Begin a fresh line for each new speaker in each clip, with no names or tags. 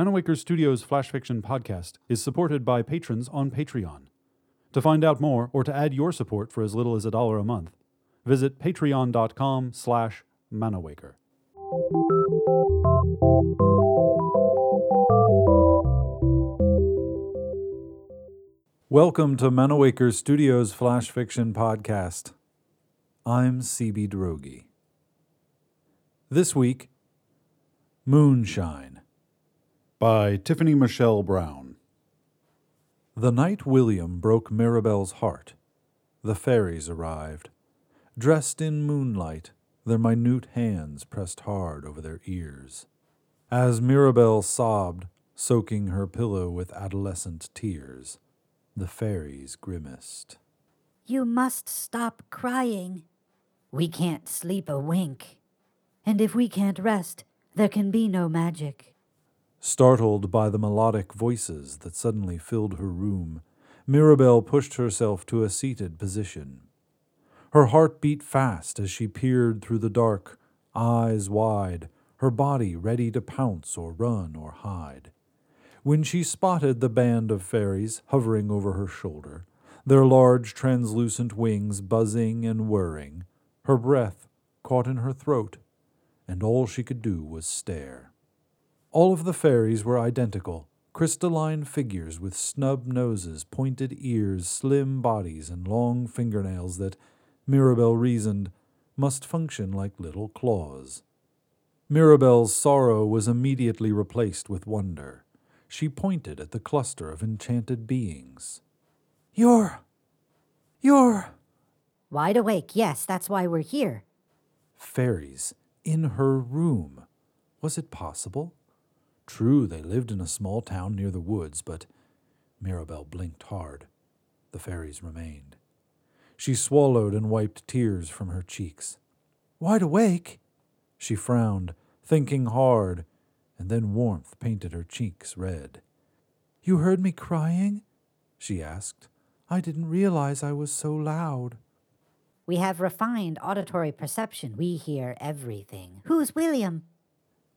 Manawaker Studios Flash Fiction podcast is supported by patrons on Patreon. To find out more or to add your support for as little as a dollar a month, visit patreon.com slash manawaker. Welcome to Manawaker Studios Flash Fiction Podcast. I'm CB Droege. This week, Moonshine by Tiffany Michelle Brown. The night William broke Mirabelle's heart, the fairies arrived. Dressed in moonlight, their minute hands pressed hard over their ears. As Mirabelle sobbed, soaking her pillow with adolescent tears, the fairies grimaced.
You must stop crying. We can't sleep a wink. And if we can't rest, there can be no magic.
Startled by the melodic voices that suddenly filled her room, Mirabelle pushed herself to a seated position. Her heart beat fast as she peered through the dark, eyes wide, her body ready to pounce or run or hide. When she spotted the band of fairies hovering over her shoulder, their large translucent wings buzzing and whirring, her breath caught in her throat, and all she could do was stare. All of the fairies were identical crystalline figures with snub noses, pointed ears, slim bodies, and long fingernails that, Mirabelle reasoned, must function like little claws. Mirabelle's sorrow was immediately replaced with wonder. She pointed at the cluster of enchanted beings. You're. You're.
Wide awake, yes, that's why we're here.
Fairies in her room. Was it possible? True, they lived in a small town near the woods, but Mirabelle blinked hard. The fairies remained. She swallowed and wiped tears from her cheeks. Wide awake? She frowned, thinking hard, and then warmth painted her cheeks red. You heard me crying? she asked. I didn't realize I was so loud.
We have refined auditory perception. We hear everything. Who's William?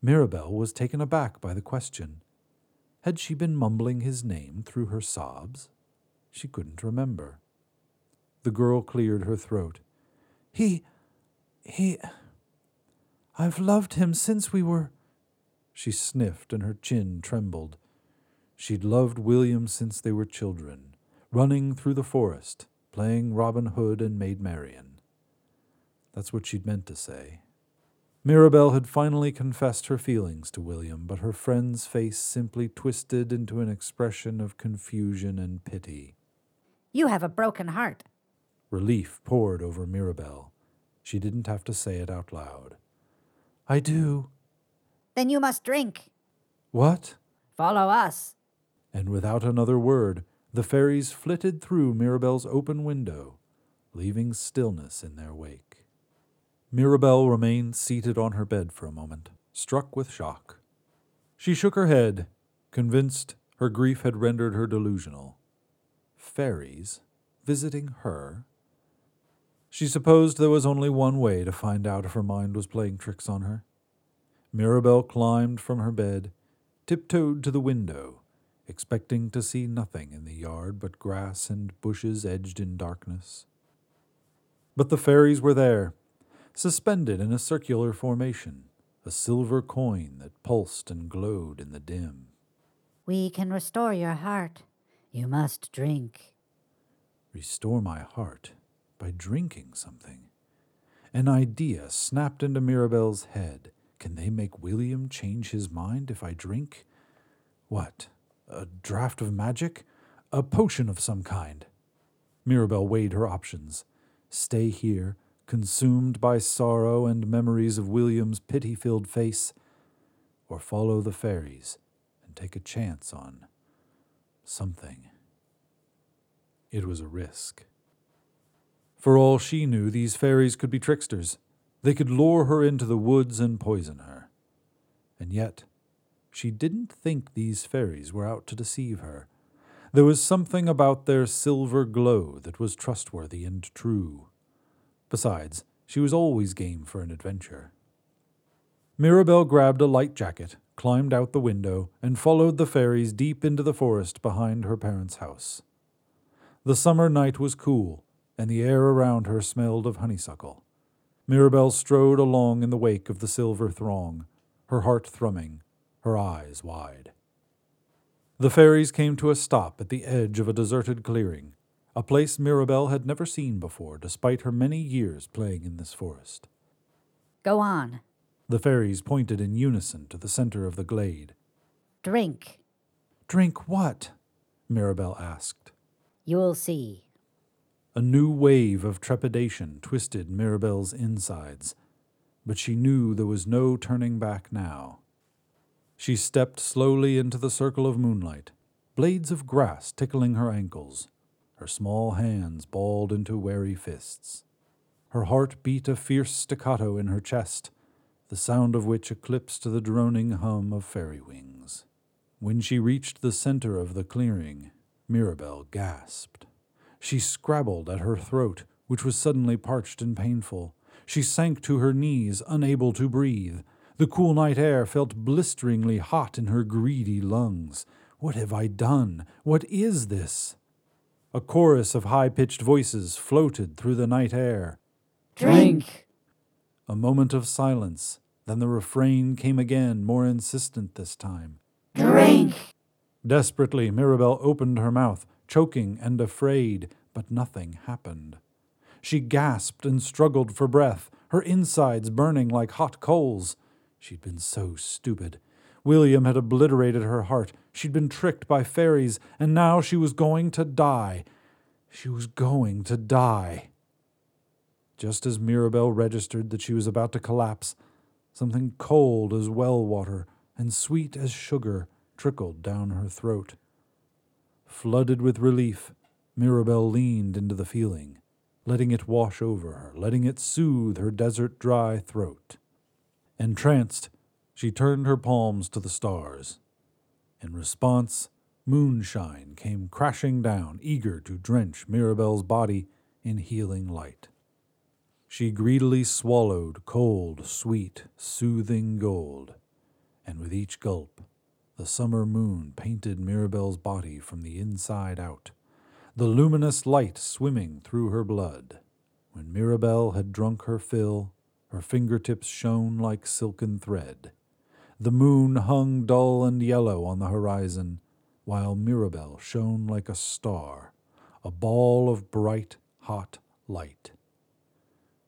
Mirabelle was taken aback by the question. Had she been mumbling his name through her sobs? She couldn't remember. The girl cleared her throat. He. he. I've loved him since we were. She sniffed and her chin trembled. She'd loved William since they were children, running through the forest, playing Robin Hood and Maid Marian. That's what she'd meant to say. Mirabelle had finally confessed her feelings to William, but her friend's face simply twisted into an expression of confusion and pity.
You have a broken heart.
Relief poured over Mirabelle. She didn't have to say it out loud. I do.
Then you must drink.
What?
Follow us.
And without another word, the fairies flitted through Mirabelle's open window, leaving stillness in their wake. Mirabelle remained seated on her bed for a moment, struck with shock. She shook her head, convinced her grief had rendered her delusional. Fairies visiting her? She supposed there was only one way to find out if her mind was playing tricks on her. Mirabelle climbed from her bed, tiptoed to the window, expecting to see nothing in the yard but grass and bushes edged in darkness. But the fairies were there, suspended in a circular formation, a silver coin that pulsed and glowed in the dim.
We can restore your heart. You must drink.
Restore my heart by drinking something. An idea snapped into Mirabelle's head. Can they make William change his mind if I drink? What? A draught of magic? A potion of some kind? Mirabelle weighed her options. Stay here, consumed by sorrow and memories of William's pity filled face, or follow the fairies and take a chance on something. It was a risk. For all she knew, these fairies could be tricksters. They could lure her into the woods and poison her. And yet, she didn't think these fairies were out to deceive her. There was something about their silver glow that was trustworthy and true. Besides, she was always game for an adventure. Mirabelle grabbed a light jacket, climbed out the window, and followed the fairies deep into the forest behind her parents' house. The summer night was cool, and the air around her smelled of honeysuckle. Mirabelle strode along in the wake of the silver throng, her heart thrumming, her eyes wide. The fairies came to a stop at the edge of a deserted clearing, a place Mirabelle had never seen before, despite her many years playing in this forest.
Go on.
The fairies pointed in unison to the center of the glade.
Drink.
Drink what? Mirabelle asked.
You'll see.
A new wave of trepidation twisted Mirabelle's insides, but she knew there was no turning back now. She stepped slowly into the circle of moonlight, blades of grass tickling her ankles, her small hands balled into wary fists. Her heart beat a fierce staccato in her chest, the sound of which eclipsed the droning hum of fairy wings. When she reached the center of the clearing, Mirabelle gasped. She scrabbled at her throat, which was suddenly parched and painful. She sank to her knees, unable to breathe. The cool night air felt blisteringly hot in her greedy lungs. What have I done? What is this? A chorus of high pitched voices floated through the night air.
Drink.
A moment of silence, then the refrain came again, more insistent this time.
Drink.
Desperately, Mirabelle opened her mouth, choking and afraid, but nothing happened. She gasped and struggled for breath, her insides burning like hot coals. She'd been so stupid. William had obliterated her heart. She'd been tricked by fairies, and now she was going to die. She was going to die. Just as Mirabelle registered that she was about to collapse, something cold as well water and sweet as sugar trickled down her throat. Flooded with relief, Mirabelle leaned into the feeling, letting it wash over her, letting it soothe her desert dry throat. Entranced, she turned her palms to the stars. In response, moonshine came crashing down, eager to drench Mirabelle's body in healing light. She greedily swallowed cold, sweet, soothing gold, and with each gulp, the summer moon painted Mirabelle's body from the inside out, the luminous light swimming through her blood. When Mirabelle had drunk her fill, her fingertips shone like silken thread. The moon hung dull and yellow on the horizon, while Mirabelle shone like a star, a ball of bright, hot light.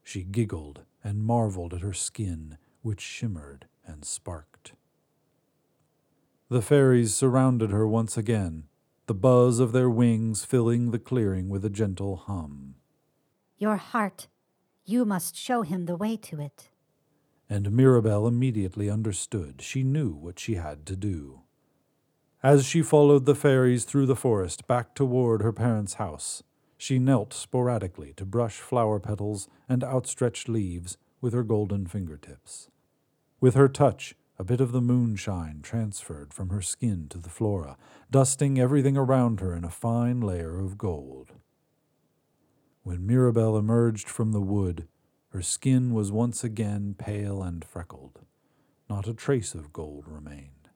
She giggled and marveled at her skin, which shimmered and sparked. The fairies surrounded her once again, the buzz of their wings filling the clearing with a gentle hum.
Your heart. You must show him the way to it.
And Mirabelle immediately understood. She knew what she had to do. As she followed the fairies through the forest back toward her parents' house, she knelt sporadically to brush flower petals and outstretched leaves with her golden fingertips. With her touch, a bit of the moonshine transferred from her skin to the flora, dusting everything around her in a fine layer of gold. When Mirabelle emerged from the wood, her skin was once again pale and freckled. Not a trace of gold remained.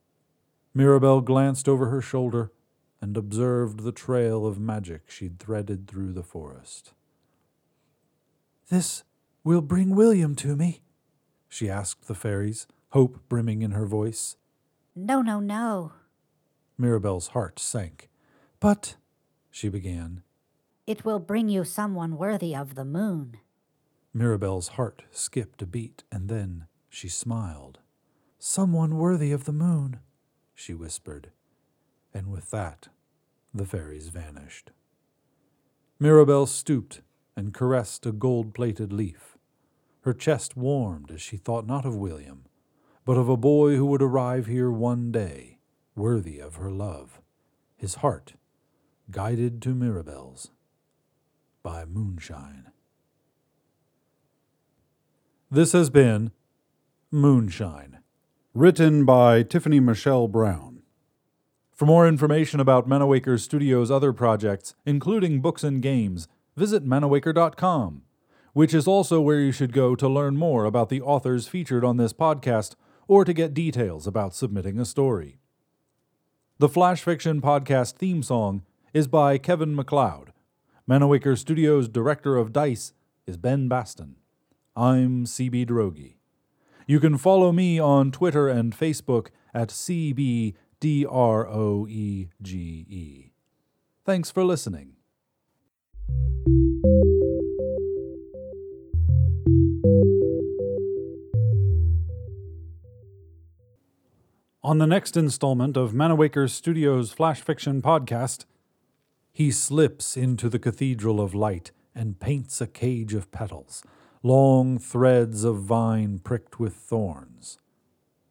Mirabelle glanced over her shoulder and observed the trail of magic she'd threaded through the forest. This will bring William to me, she asked the fairies, hope brimming in her voice.
No, no, no.
Mirabelle's heart sank. But, she began.
It will bring you someone worthy of the moon.
Mirabelle's heart skipped a beat, and then she smiled. Someone worthy of the moon, she whispered. And with that, the fairies vanished. Mirabelle stooped and caressed a gold plated leaf. Her chest warmed as she thought not of William, but of a boy who would arrive here one day, worthy of her love, his heart guided to Mirabelle's by moonshine. This has been Moonshine, written by Tiffany Michelle Brown. For more information about Manawaker Studios' other projects, including books and games, visit manawaker.com. which is also where you should go to learn more about the authors featured on this podcast or to get details about submitting a story. The Flash Fiction Podcast theme song is by Kevin MacLeod. Manawaker Studios Director of DICE is Ben Baston. I'm CB Droege. You can follow me on Twitter and Facebook at CBDROEGE. Thanks for listening. On the next installment of Manawaker Studios Flash Fiction Podcast, he slips into the Cathedral of Light and paints a cage of petals, long threads of vine pricked with thorns.